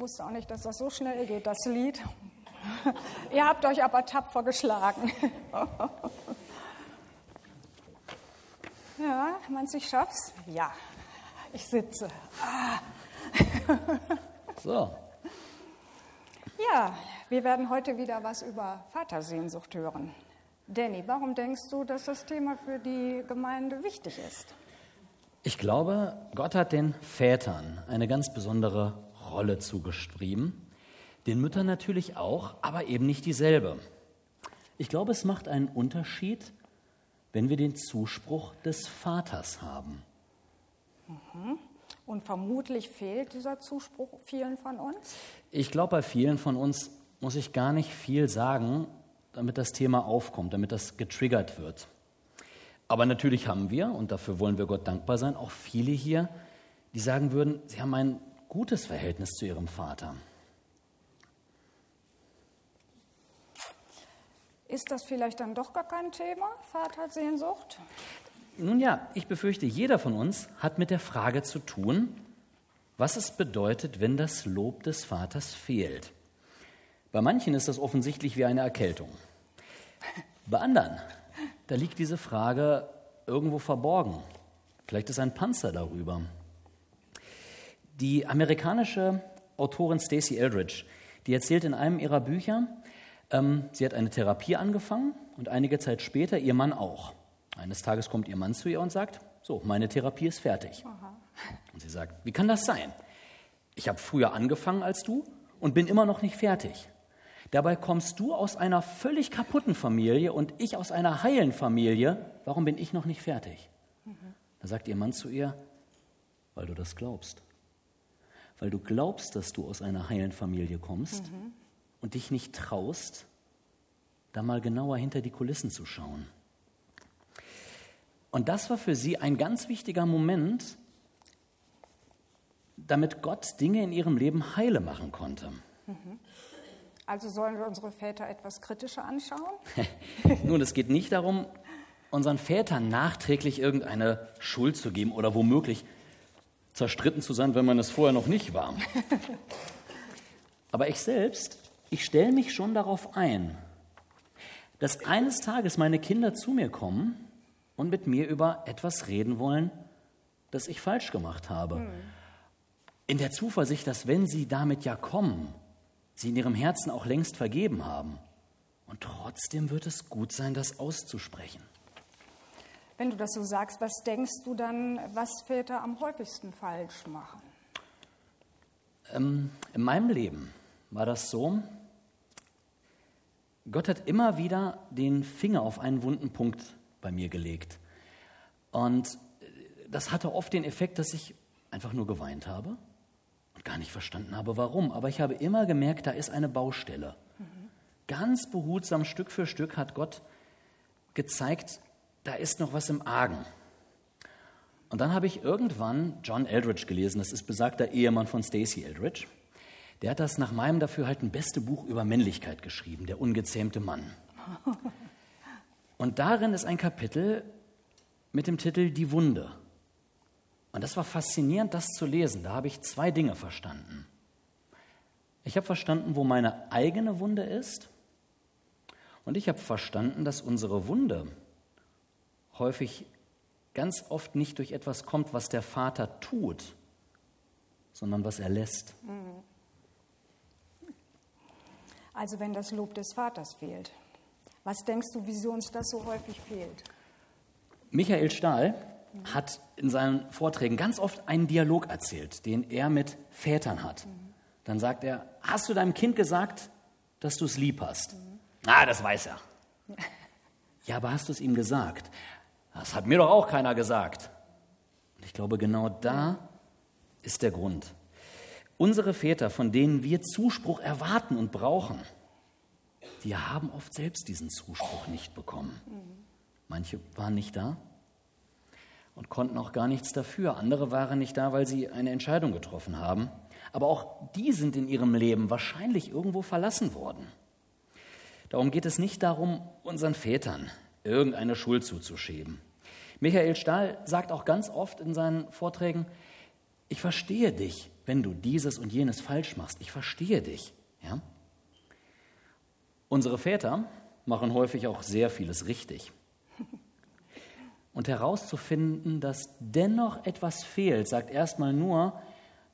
wusste auch nicht, dass das so schnell geht, das Lied. Ihr habt euch aber tapfer geschlagen. ja, meinst du, ich schaff's? Ja, ich sitze. Ah. so. Ja, wir werden heute wieder was über Vatersehnsucht hören. Danny, warum denkst du, dass das Thema für die Gemeinde wichtig ist? Ich glaube, Gott hat den Vätern eine ganz besondere Rolle zugeschrieben, den Müttern natürlich auch, aber eben nicht dieselbe. Ich glaube, es macht einen Unterschied, wenn wir den Zuspruch des Vaters haben. Mhm. Und vermutlich fehlt dieser Zuspruch vielen von uns? Ich glaube, bei vielen von uns muss ich gar nicht viel sagen, damit das Thema aufkommt, damit das getriggert wird. Aber natürlich haben wir, und dafür wollen wir Gott dankbar sein, auch viele hier, die sagen würden, sie haben ein gutes Verhältnis zu ihrem Vater. Ist das vielleicht dann doch gar kein Thema, Vatersehnsucht? Nun ja, ich befürchte, jeder von uns hat mit der Frage zu tun, was es bedeutet, wenn das Lob des Vaters fehlt. Bei manchen ist das offensichtlich wie eine Erkältung. Bei anderen da liegt diese Frage irgendwo verborgen. Vielleicht ist ein Panzer darüber. Die amerikanische Autorin Stacey Eldridge, die erzählt in einem ihrer Bücher, ähm, sie hat eine Therapie angefangen und einige Zeit später ihr Mann auch. Eines Tages kommt ihr Mann zu ihr und sagt, so, meine Therapie ist fertig. Aha. Und sie sagt, wie kann das sein? Ich habe früher angefangen als du und bin immer noch nicht fertig. Dabei kommst du aus einer völlig kaputten Familie und ich aus einer heilen Familie. Warum bin ich noch nicht fertig? Mhm. Da sagt ihr Mann zu ihr, weil du das glaubst. Weil du glaubst, dass du aus einer heilen Familie kommst mhm. und dich nicht traust, da mal genauer hinter die Kulissen zu schauen. Und das war für sie ein ganz wichtiger Moment, damit Gott Dinge in ihrem Leben heile machen konnte. Mhm. Also sollen wir unsere Väter etwas kritischer anschauen? Nun, es geht nicht darum, unseren Vätern nachträglich irgendeine Schuld zu geben oder womöglich zerstritten zu sein, wenn man es vorher noch nicht war. Aber ich selbst, ich stelle mich schon darauf ein, dass eines Tages meine Kinder zu mir kommen und mit mir über etwas reden wollen, das ich falsch gemacht habe. Hm. In der Zuversicht, dass wenn sie damit ja kommen, sie in ihrem Herzen auch längst vergeben haben. Und trotzdem wird es gut sein, das auszusprechen. Wenn du das so sagst, was denkst du dann, was Väter am häufigsten falsch machen? Ähm, in meinem Leben war das so, Gott hat immer wieder den Finger auf einen wunden Punkt bei mir gelegt. Und das hatte oft den Effekt, dass ich einfach nur geweint habe und gar nicht verstanden habe, warum. Aber ich habe immer gemerkt, da ist eine Baustelle. Mhm. Ganz behutsam, Stück für Stück hat Gott gezeigt, da ist noch was im Argen. Und dann habe ich irgendwann John Eldridge gelesen, das ist besagter Ehemann von Stacey Eldridge. Der hat das nach meinem Dafürhalten beste Buch über Männlichkeit geschrieben, Der ungezähmte Mann. Und darin ist ein Kapitel mit dem Titel Die Wunde. Und das war faszinierend, das zu lesen. Da habe ich zwei Dinge verstanden. Ich habe verstanden, wo meine eigene Wunde ist. Und ich habe verstanden, dass unsere Wunde häufig ganz oft nicht durch etwas kommt, was der Vater tut, sondern was er lässt. Also wenn das Lob des Vaters fehlt. Was denkst du, wieso uns das so häufig fehlt? Michael Stahl hat in seinen Vorträgen ganz oft einen Dialog erzählt, den er mit Vätern hat. Dann sagt er, hast du deinem Kind gesagt, dass du es lieb hast? Ah, das weiß er. Ja, aber hast du es ihm gesagt? Das hat mir doch auch keiner gesagt. Und ich glaube, genau da ist der Grund. Unsere Väter, von denen wir Zuspruch erwarten und brauchen, die haben oft selbst diesen Zuspruch nicht bekommen. Manche waren nicht da, und konnten auch gar nichts dafür. Andere waren nicht da, weil sie eine Entscheidung getroffen haben. Aber auch die sind in ihrem Leben wahrscheinlich irgendwo verlassen worden. Darum geht es nicht darum, unseren Vätern irgendeine Schuld zuzuschieben. Michael Stahl sagt auch ganz oft in seinen Vorträgen, ich verstehe dich, wenn du dieses und jenes falsch machst. Ich verstehe dich. Ja? Unsere Väter machen häufig auch sehr vieles richtig. Und herauszufinden, dass dennoch etwas fehlt, sagt erstmal nur,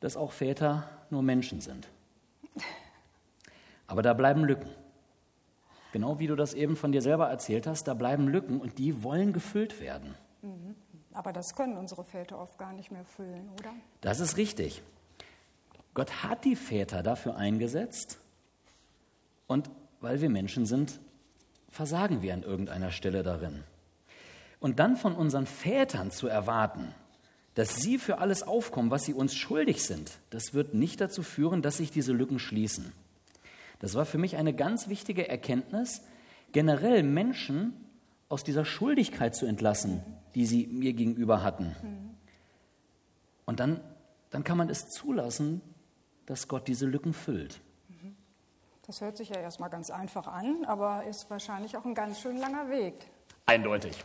dass auch Väter nur Menschen sind. Aber da bleiben Lücken. Genau wie du das eben von dir selber erzählt hast, da bleiben Lücken und die wollen gefüllt werden. Mhm. Aber das können unsere Väter oft gar nicht mehr füllen, oder? Das ist richtig. Gott hat die Väter dafür eingesetzt und weil wir Menschen sind, versagen wir an irgendeiner Stelle darin. Und dann von unseren Vätern zu erwarten, dass sie für alles aufkommen, was sie uns schuldig sind, das wird nicht dazu führen, dass sich diese Lücken schließen. Das war für mich eine ganz wichtige Erkenntnis, generell Menschen aus dieser Schuldigkeit zu entlassen, die sie mir gegenüber hatten. Und dann, dann kann man es zulassen, dass Gott diese Lücken füllt. Das hört sich ja erstmal ganz einfach an, aber ist wahrscheinlich auch ein ganz schön langer Weg. Eindeutig.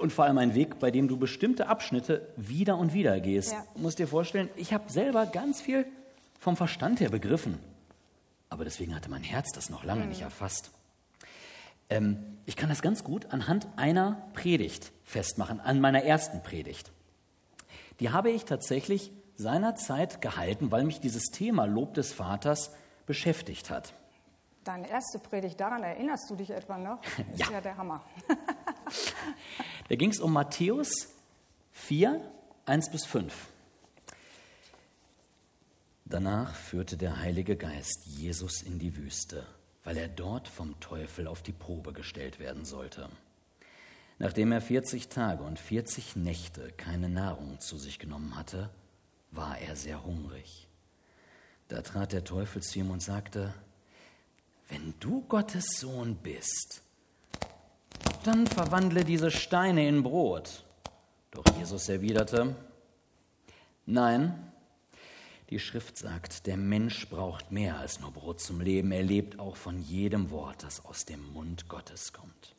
Und vor allem ein Weg, bei dem du bestimmte Abschnitte wieder und wieder gehst. Ja. Du musst dir vorstellen, ich habe selber ganz viel vom Verstand her begriffen. Aber deswegen hatte mein Herz das noch lange mhm. nicht erfasst. Ähm, ich kann das ganz gut anhand einer Predigt festmachen, an meiner ersten Predigt. Die habe ich tatsächlich seinerzeit gehalten, weil mich dieses Thema Lob des Vaters beschäftigt hat. Deine erste Predigt, daran erinnerst du dich etwa noch? Das ja. ist ja der Hammer. da ging es um Matthäus 4, 1 bis 5. Danach führte der Heilige Geist Jesus in die Wüste, weil er dort vom Teufel auf die Probe gestellt werden sollte. Nachdem er 40 Tage und 40 Nächte keine Nahrung zu sich genommen hatte, war er sehr hungrig. Da trat der Teufel zu ihm und sagte, wenn du Gottes Sohn bist, dann verwandle diese Steine in Brot. Doch Jesus erwiderte, nein, die Schrift sagt, der Mensch braucht mehr als nur Brot zum Leben. Er lebt auch von jedem Wort, das aus dem Mund Gottes kommt.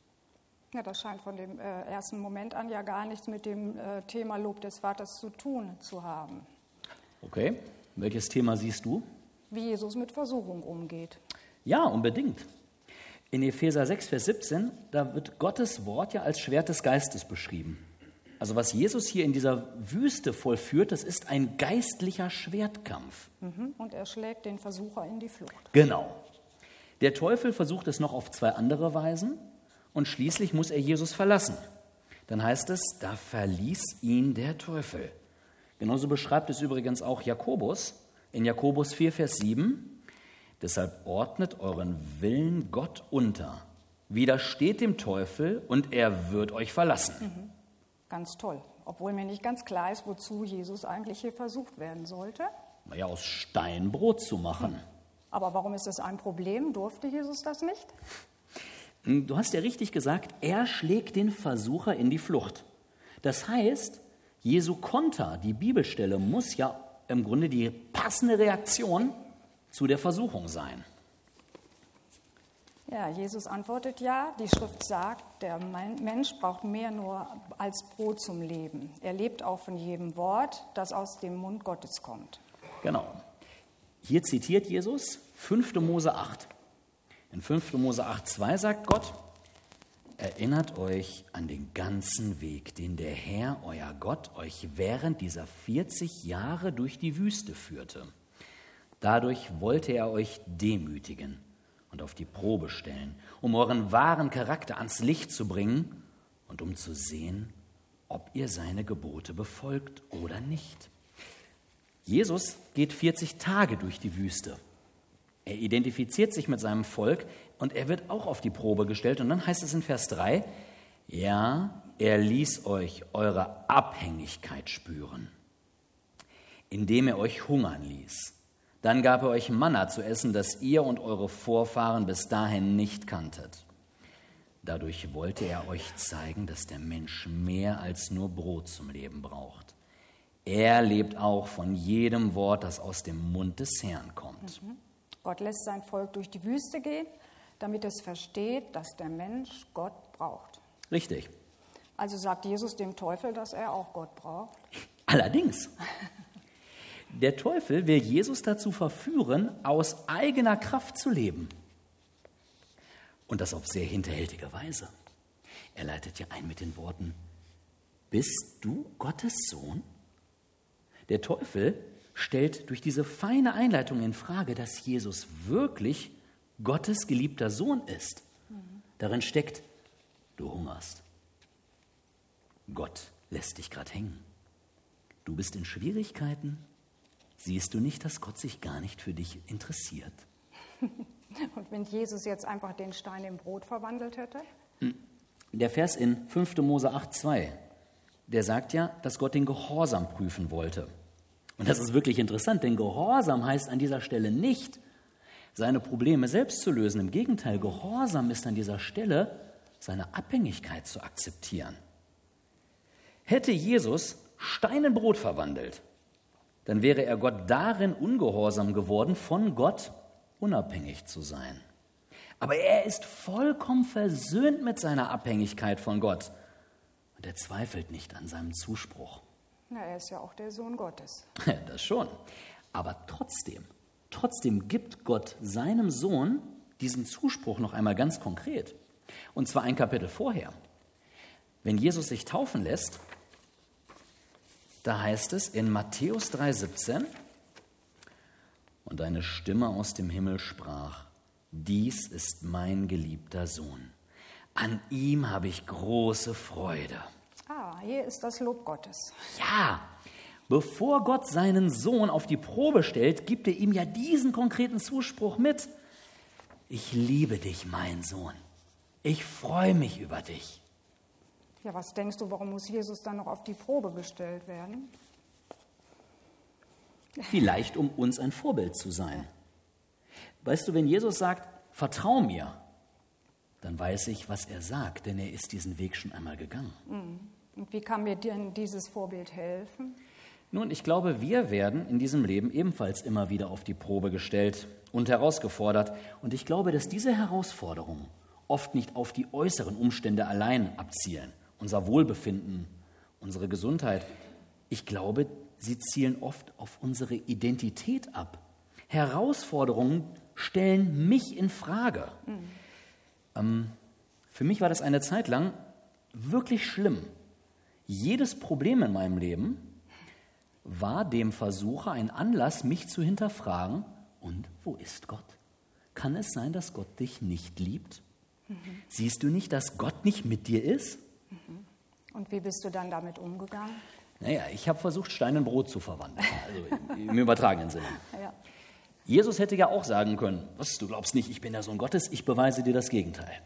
Ja, das scheint von dem äh, ersten Moment an ja gar nichts mit dem äh, Thema Lob des Vaters zu tun zu haben. Okay, welches Thema siehst du? Wie Jesus mit Versuchung umgeht. Ja, unbedingt. In Epheser 6, Vers 17, da wird Gottes Wort ja als Schwert des Geistes beschrieben. Also was Jesus hier in dieser Wüste vollführt, das ist ein geistlicher Schwertkampf. Mhm. Und er schlägt den Versucher in die Flucht. Genau. Der Teufel versucht es noch auf zwei andere Weisen und schließlich muss er Jesus verlassen. Dann heißt es, da verließ ihn der Teufel. Genauso beschreibt es übrigens auch Jakobus in Jakobus 4, Vers 7. Deshalb ordnet euren Willen Gott unter, widersteht dem Teufel und er wird euch verlassen. Mhm. Ganz toll. Obwohl mir nicht ganz klar ist, wozu Jesus eigentlich hier versucht werden sollte. Naja, aus Stein Brot zu machen. Aber warum ist das ein Problem? Durfte Jesus das nicht? Hm, du hast ja richtig gesagt, er schlägt den Versucher in die Flucht. Das heißt, Jesu Konter, die Bibelstelle, muss ja im Grunde die passende Reaktion zu der Versuchung sein. Ja, Jesus antwortet ja, die Schrift sagt, der Mensch braucht mehr nur als Brot zum Leben. Er lebt auch von jedem Wort, das aus dem Mund Gottes kommt. Genau. Hier zitiert Jesus 5. Mose 8. In 5. Mose 8, 2 sagt Gott, erinnert euch an den ganzen Weg, den der Herr, euer Gott, euch während dieser 40 Jahre durch die Wüste führte. Dadurch wollte er euch demütigen und auf die Probe stellen, um euren wahren Charakter ans Licht zu bringen und um zu sehen, ob ihr seine Gebote befolgt oder nicht. Jesus geht 40 Tage durch die Wüste. Er identifiziert sich mit seinem Volk und er wird auch auf die Probe gestellt. Und dann heißt es in Vers 3, ja, er ließ euch eure Abhängigkeit spüren, indem er euch hungern ließ dann gab er euch Manna zu essen, das ihr und eure Vorfahren bis dahin nicht kanntet. Dadurch wollte er euch zeigen, dass der Mensch mehr als nur Brot zum Leben braucht. Er lebt auch von jedem Wort, das aus dem Mund des Herrn kommt. Mhm. Gott lässt sein Volk durch die Wüste gehen, damit es versteht, dass der Mensch Gott braucht. Richtig. Also sagt Jesus dem Teufel, dass er auch Gott braucht. Allerdings. Der Teufel will Jesus dazu verführen, aus eigener Kraft zu leben. Und das auf sehr hinterhältige Weise. Er leitet ja ein mit den Worten, bist du Gottes Sohn? Der Teufel stellt durch diese feine Einleitung in Frage, dass Jesus wirklich Gottes geliebter Sohn ist. Darin steckt, du hungerst. Gott lässt dich gerade hängen. Du bist in Schwierigkeiten. Siehst du nicht, dass Gott sich gar nicht für dich interessiert? Und wenn Jesus jetzt einfach den Stein in Brot verwandelt hätte? Der Vers in 5. Mose 8,2, der sagt ja, dass Gott den Gehorsam prüfen wollte. Und das ist wirklich interessant, denn Gehorsam heißt an dieser Stelle nicht, seine Probleme selbst zu lösen. Im Gegenteil, Gehorsam ist an dieser Stelle, seine Abhängigkeit zu akzeptieren. Hätte Jesus Stein in Brot verwandelt, dann wäre er Gott darin ungehorsam geworden, von Gott unabhängig zu sein. Aber er ist vollkommen versöhnt mit seiner Abhängigkeit von Gott und er zweifelt nicht an seinem Zuspruch. Na, er ist ja auch der Sohn Gottes. Das schon. Aber trotzdem, trotzdem gibt Gott seinem Sohn diesen Zuspruch noch einmal ganz konkret. Und zwar ein Kapitel vorher. Wenn Jesus sich taufen lässt, da heißt es in Matthäus 3,17, und eine Stimme aus dem Himmel sprach, dies ist mein geliebter Sohn. An ihm habe ich große Freude. Ah, hier ist das Lob Gottes. Ja, bevor Gott seinen Sohn auf die Probe stellt, gibt er ihm ja diesen konkreten Zuspruch mit. Ich liebe dich, mein Sohn. Ich freue mich über dich. Ja, was denkst du, warum muss Jesus dann noch auf die Probe gestellt werden? Vielleicht, um uns ein Vorbild zu sein. Weißt du, wenn Jesus sagt, vertrau mir, dann weiß ich, was er sagt, denn er ist diesen Weg schon einmal gegangen. Und wie kann mir denn dieses Vorbild helfen? Nun, ich glaube, wir werden in diesem Leben ebenfalls immer wieder auf die Probe gestellt und herausgefordert. Und ich glaube, dass diese Herausforderungen oft nicht auf die äußeren Umstände allein abzielen, unser Wohlbefinden, unsere Gesundheit. Ich glaube, sie zielen oft auf unsere Identität ab. Herausforderungen stellen mich in Frage. Ähm, für mich war das eine Zeit lang wirklich schlimm. Jedes Problem in meinem Leben war dem Versucher ein Anlass, mich zu hinterfragen, und wo ist Gott? Kann es sein, dass Gott dich nicht liebt? Siehst du nicht, dass Gott nicht mit dir ist? Und wie bist du dann damit umgegangen? Naja, ich habe versucht, Stein in Brot zu verwandeln, also im übertragenen Sinne. Ja. Jesus hätte ja auch sagen können, was, du glaubst nicht, ich bin der Sohn Gottes, ich beweise dir das Gegenteil.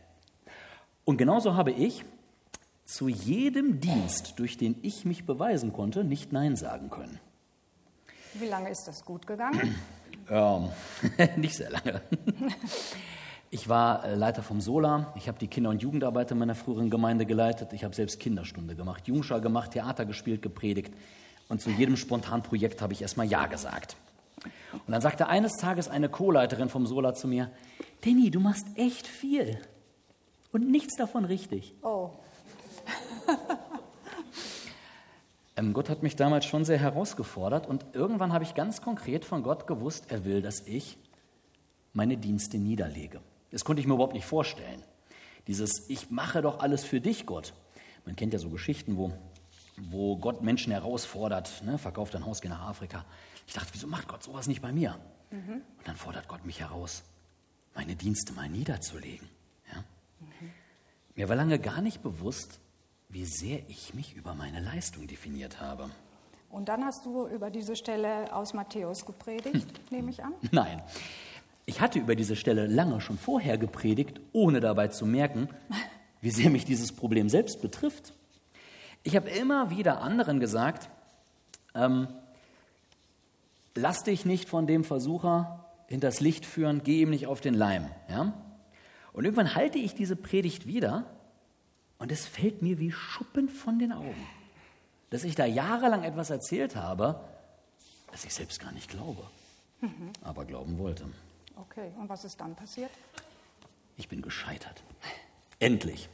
Und genauso habe ich zu jedem Dienst, durch den ich mich beweisen konnte, nicht Nein sagen können. Wie lange ist das gut gegangen? Ähm, nicht sehr lange. Ich war äh, Leiter vom Sola. Ich habe die Kinder- und Jugendarbeit in meiner früheren Gemeinde geleitet. Ich habe selbst Kinderstunde gemacht, Jungschar gemacht, Theater gespielt, gepredigt. Und zu jedem spontanen Projekt habe ich erstmal Ja gesagt. Und dann sagte eines Tages eine Co-Leiterin vom Sola zu mir, Danny, du machst echt viel. Und nichts davon richtig. Oh, Ähm, Gott hat mich damals schon sehr herausgefordert und irgendwann habe ich ganz konkret von Gott gewusst, er will, dass ich meine Dienste niederlege. Das konnte ich mir überhaupt nicht vorstellen. Dieses Ich mache doch alles für dich, Gott. Man kennt ja so Geschichten, wo, wo Gott Menschen herausfordert, ne, verkauft ein Haus, geh nach Afrika. Ich dachte, wieso macht Gott sowas nicht bei mir? Und dann fordert Gott mich heraus, meine Dienste mal niederzulegen. Ja? Mir war lange gar nicht bewusst, wie sehr ich mich über meine Leistung definiert habe. und dann hast du über diese Stelle aus Matthäus gepredigt, nehme ich an. Nein, ich hatte über diese Stelle lange schon vorher gepredigt, ohne dabei zu merken, wie sehr mich dieses Problem selbst betrifft. Ich habe immer wieder anderen gesagt, ähm, lass dich nicht von dem Versucher hinters Licht führen, geh ihm nicht auf den Leim. Ja? Und irgendwann halte ich diese Predigt wieder und es fällt mir wie Schuppen von den Augen, dass ich da jahrelang etwas erzählt habe, das ich selbst gar nicht glaube, aber glauben wollte. Okay, und was ist dann passiert? Ich bin gescheitert. Endlich.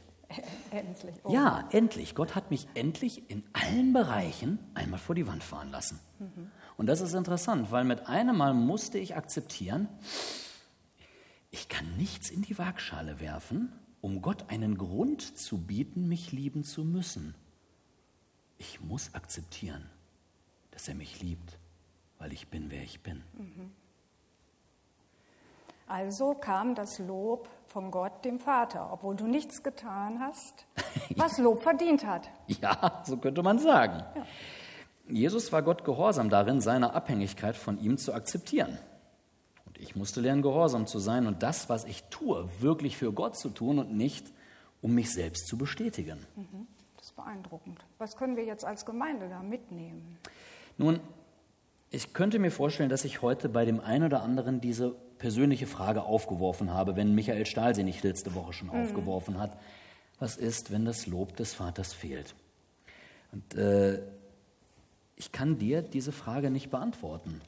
endlich. Oh. Ja, endlich. Gott hat mich endlich in allen Bereichen einmal vor die Wand fahren lassen. Mhm. Und das ist interessant, weil mit einem Mal musste ich akzeptieren, ich kann nichts in die Waagschale werfen, um Gott einen Grund zu bieten, mich lieben zu müssen. Ich muss akzeptieren, dass er mich liebt, weil ich bin, wer ich bin. Mhm. Also kam das Lob von Gott dem Vater, obwohl du nichts getan hast, was Lob verdient hat. Ja, so könnte man sagen. Ja. Jesus war Gott gehorsam darin, seine Abhängigkeit von ihm zu akzeptieren. Und ich musste lernen, gehorsam zu sein und das, was ich tue, wirklich für Gott zu tun und nicht, um mich selbst zu bestätigen. Mhm. Das ist beeindruckend. Was können wir jetzt als Gemeinde da mitnehmen? Nun, ich könnte mir vorstellen, dass ich heute bei dem einen oder anderen diese persönliche Frage aufgeworfen habe, wenn Michael Stahl sie nicht letzte Woche schon mhm. aufgeworfen hat. Was ist, wenn das Lob des Vaters fehlt? Und äh, ich kann dir diese Frage nicht beantworten.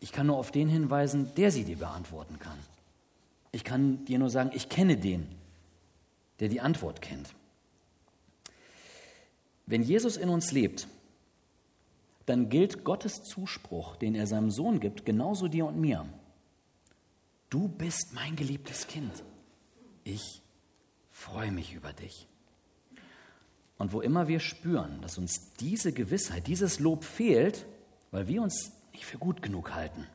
Ich kann nur auf den hinweisen, der sie dir beantworten kann. Ich kann dir nur sagen, ich kenne den, der die Antwort kennt. Wenn Jesus in uns lebt, dann gilt Gottes Zuspruch, den er seinem Sohn gibt, genauso dir und mir. Du bist mein geliebtes Kind. Ich freue mich über dich. Und wo immer wir spüren, dass uns diese Gewissheit, dieses Lob fehlt, weil wir uns nicht für gut genug halten,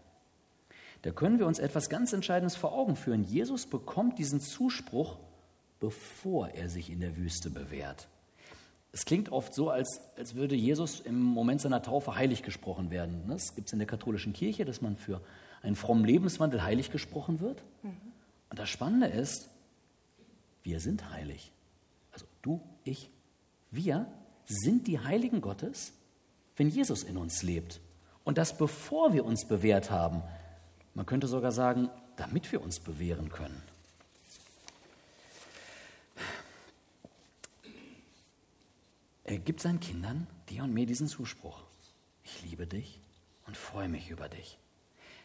da können wir uns etwas ganz Entscheidendes vor Augen führen. Jesus bekommt diesen Zuspruch, bevor er sich in der Wüste bewährt. Es klingt oft so, als, als würde Jesus im Moment seiner Taufe heilig gesprochen werden. Das gibt es in der katholischen Kirche, dass man für einen frommen Lebenswandel heilig gesprochen wird. Mhm. Und das Spannende ist, wir sind heilig. Also du, ich, wir sind die Heiligen Gottes, wenn Jesus in uns lebt. Und das bevor wir uns bewährt haben. Man könnte sogar sagen, damit wir uns bewähren können. Er gibt seinen Kindern, dir und mir, diesen Zuspruch. Ich liebe dich und freue mich über dich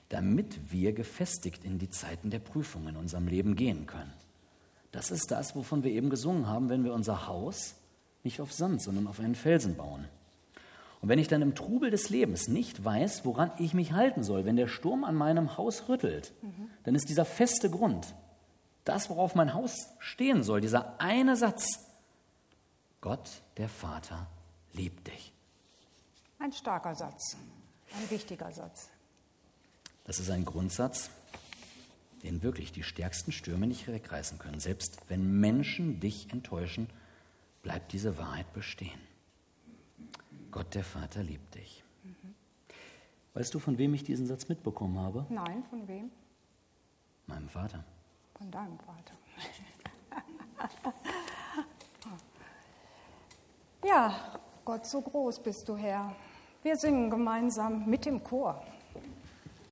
damit wir gefestigt in die Zeiten der Prüfung in unserem Leben gehen können. Das ist das, wovon wir eben gesungen haben, wenn wir unser Haus nicht auf Sand, sondern auf einen Felsen bauen. Und wenn ich dann im Trubel des Lebens nicht weiß, woran ich mich halten soll, wenn der Sturm an meinem Haus rüttelt, mhm. dann ist dieser feste Grund, das, worauf mein Haus stehen soll, dieser eine Satz, Gott, der Vater, liebt dich. Ein starker Satz, ein wichtiger Satz. Das ist ein Grundsatz, den wirklich die stärksten Stürme nicht wegreißen können. Selbst wenn Menschen dich enttäuschen, bleibt diese Wahrheit bestehen. Gott der Vater liebt dich. Mhm. Weißt du, von wem ich diesen Satz mitbekommen habe? Nein, von wem? Meinem Vater. Von deinem Vater. ja, Gott, so groß bist du Herr. Wir singen gemeinsam mit dem Chor.